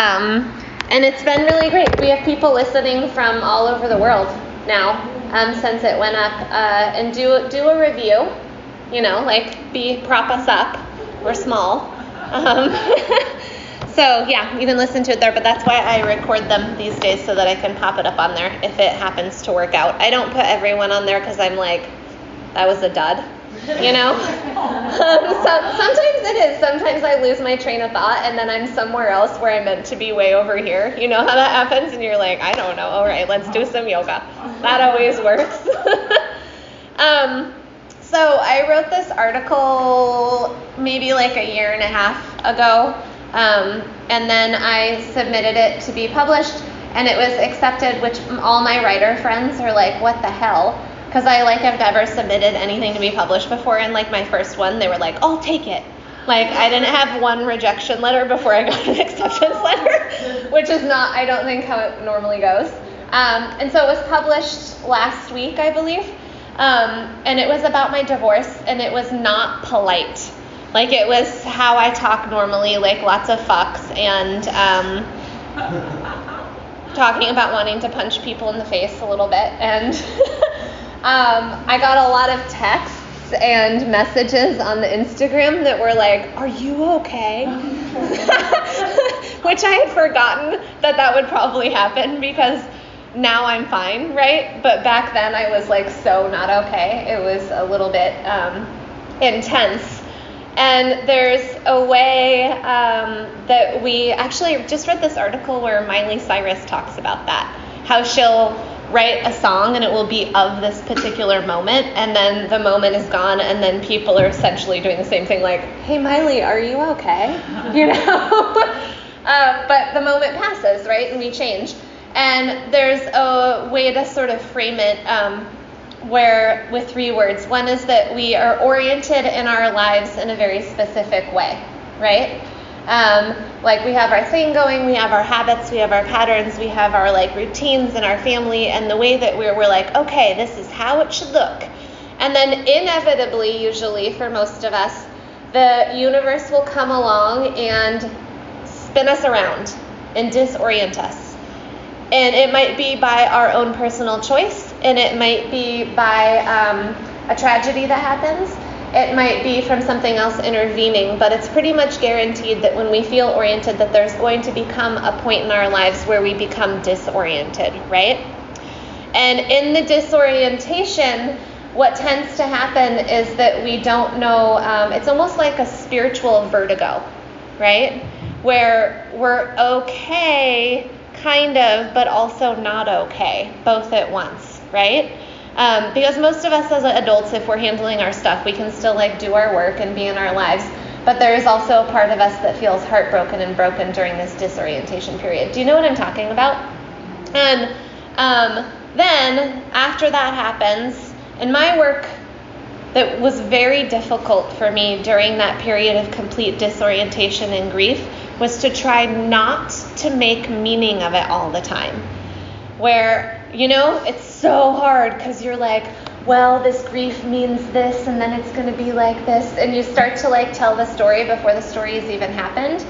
Um, and it's been really great. We have people listening from all over the world now um, since it went up. Uh, and do do a review. You know, like be prop us up. We're small. Um, so yeah, you can listen to it there. But that's why I record them these days so that I can pop it up on there if it happens to work out. I don't put everyone on there because I'm like, that was a dud you know? So, sometimes it is. Sometimes I lose my train of thought and then I'm somewhere else where I meant to be way over here. You know how that happens? And you're like, I don't know. All right, let's do some yoga. That always works. um, so I wrote this article maybe like a year and a half ago. Um, and then I submitted it to be published and it was accepted, which all my writer friends are like, what the hell? Because I like have never submitted anything to be published before. And like my first one, they were like, "I'll take it." Like I didn't have one rejection letter before I got an acceptance letter, which is not, I don't think, how it normally goes. Um, and so it was published last week, I believe. Um, and it was about my divorce, and it was not polite. Like it was how I talk normally, like lots of fucks and um, talking about wanting to punch people in the face a little bit. And Um, I got a lot of texts and messages on the Instagram that were like, Are you okay? Which I had forgotten that that would probably happen because now I'm fine, right? But back then I was like so not okay. It was a little bit um, intense. And there's a way um, that we actually just read this article where Miley Cyrus talks about that. How she'll write a song and it will be of this particular moment and then the moment is gone and then people are essentially doing the same thing like hey miley are you okay? You know? Uh, but the moment passes right and we change. And there's a way to sort of frame it um, where with three words. One is that we are oriented in our lives in a very specific way right um, like we have our thing going, we have our habits, we have our patterns, we have our like routines in our family, and the way that we're, we're like, okay, this is how it should look. And then inevitably, usually for most of us, the universe will come along and spin us around and disorient us. And it might be by our own personal choice, and it might be by um, a tragedy that happens it might be from something else intervening, but it's pretty much guaranteed that when we feel oriented, that there's going to become a point in our lives where we become disoriented, right? And in the disorientation, what tends to happen is that we don't know, um, it's almost like a spiritual vertigo, right? Where we're okay, kind of, but also not okay, both at once, right? Um, because most of us as adults, if we're handling our stuff, we can still like do our work and be in our lives. But there is also a part of us that feels heartbroken and broken during this disorientation period. Do you know what I'm talking about? And um, then after that happens, in my work, that was very difficult for me during that period of complete disorientation and grief was to try not to make meaning of it all the time. Where, you know, it's so hard because you're like, well, this grief means this, and then it's going to be like this, and you start to like tell the story before the story has even happened.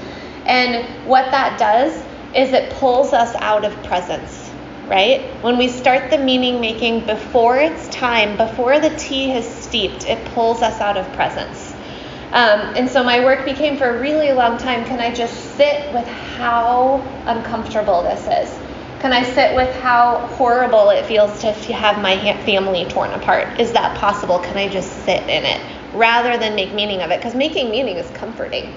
And what that does is it pulls us out of presence, right? When we start the meaning making before it's time, before the tea has steeped, it pulls us out of presence. Um, and so my work became for a really long time can I just sit with how uncomfortable this is? Can I sit with how horrible it feels to have my family torn apart? Is that possible? Can I just sit in it rather than make meaning of it? Because making meaning is comforting.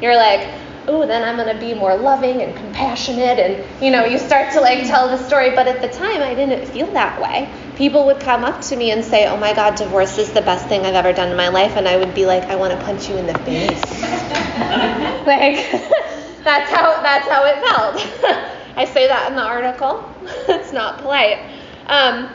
You're like, oh, then I'm going to be more loving and compassionate. And, you know, you start to like tell the story. But at the time, I didn't feel that way. People would come up to me and say, oh my God, divorce is the best thing I've ever done in my life. And I would be like, I want to punch you in the face. like, that's how, that's how it felt. I say that in the article. it's not polite. Um,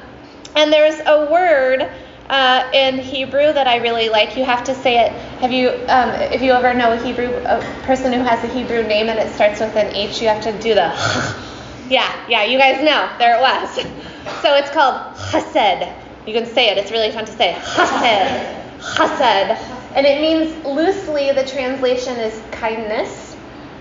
and there's a word uh, in Hebrew that I really like. You have to say it. Have you, um, if you ever know a Hebrew a person who has a Hebrew name and it starts with an H, you have to do the. yeah, yeah, you guys know. There it was. So it's called chesed. You can say it. It's really fun to say. Chesed. Chesed. And it means loosely. The translation is kindness.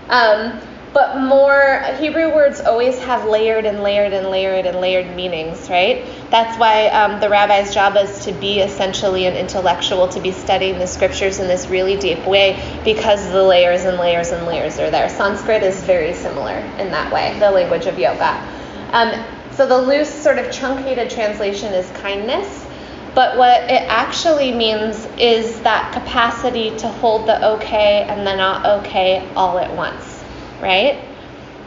Um, but more Hebrew words always have layered and layered and layered and layered meanings, right? That's why um, the rabbi's job is to be essentially an intellectual, to be studying the scriptures in this really deep way because the layers and layers and layers are there. Sanskrit is very similar in that way, the language of yoga. Um, so the loose, sort of truncated translation is kindness. But what it actually means is that capacity to hold the okay and the not okay all at once right?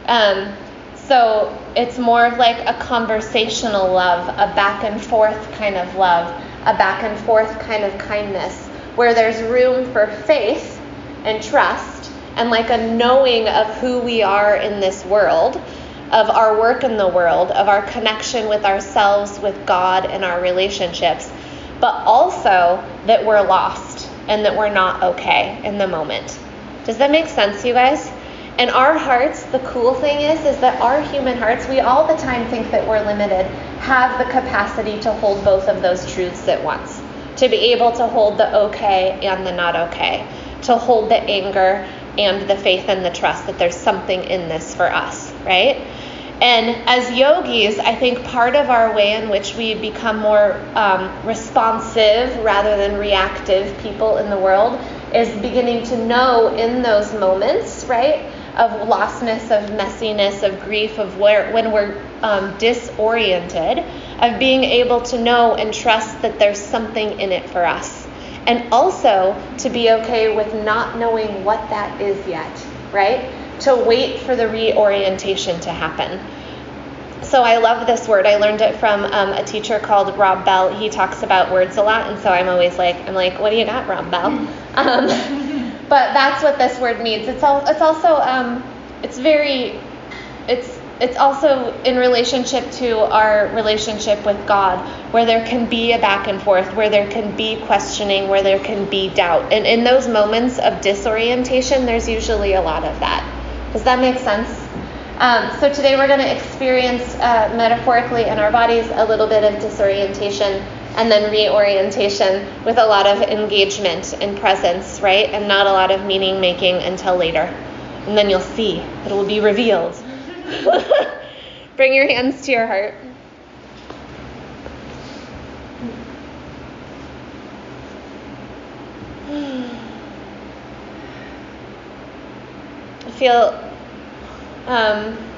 Um, so it's more of like a conversational love, a back and forth kind of love, a back and forth kind of kindness, where there's room for faith and trust and like a knowing of who we are in this world, of our work in the world, of our connection with ourselves, with God, and our relationships, but also that we're lost and that we're not okay in the moment. Does that make sense, you guys? And our hearts, the cool thing is, is that our human hearts, we all the time think that we're limited, have the capacity to hold both of those truths at once. To be able to hold the okay and the not okay. To hold the anger and the faith and the trust that there's something in this for us, right? And as yogis, I think part of our way in which we become more um, responsive rather than reactive people in the world is beginning to know in those moments, right? Of lostness, of messiness, of grief, of where when we're um, disoriented, of being able to know and trust that there's something in it for us. And also to be okay with not knowing what that is yet, right? To wait for the reorientation to happen. So I love this word. I learned it from um, a teacher called Rob Bell. He talks about words a lot, and so I'm always like, I'm like, what do you got, Rob Bell? Um, but that's what this word means. It's all. It's also. Um, it's very. It's. It's also in relationship to our relationship with God, where there can be a back and forth, where there can be questioning, where there can be doubt. And in those moments of disorientation, there's usually a lot of that. Does that make sense? Um, so today we're going to experience uh, metaphorically in our bodies a little bit of disorientation and then reorientation with a lot of engagement and presence, right? And not a lot of meaning making until later. And then you'll see, it will be revealed. Bring your hands to your heart. I feel um,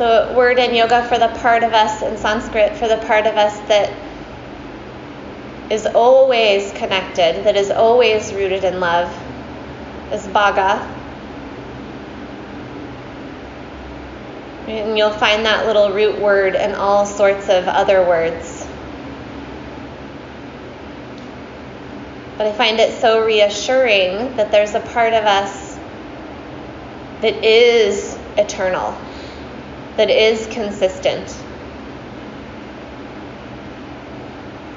the word in yoga for the part of us in Sanskrit, for the part of us that is always connected, that is always rooted in love, is bhaga. And you'll find that little root word in all sorts of other words. But I find it so reassuring that there's a part of us that is eternal that is consistent.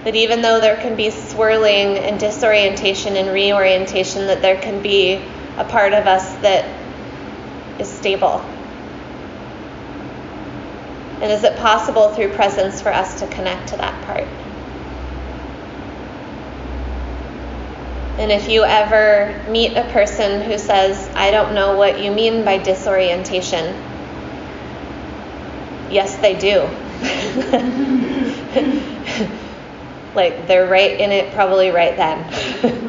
That even though there can be swirling and disorientation and reorientation, that there can be a part of us that is stable. And is it possible through presence for us to connect to that part? And if you ever meet a person who says, I don't know what you mean by disorientation, Yes, they do. like they're right in it probably right then.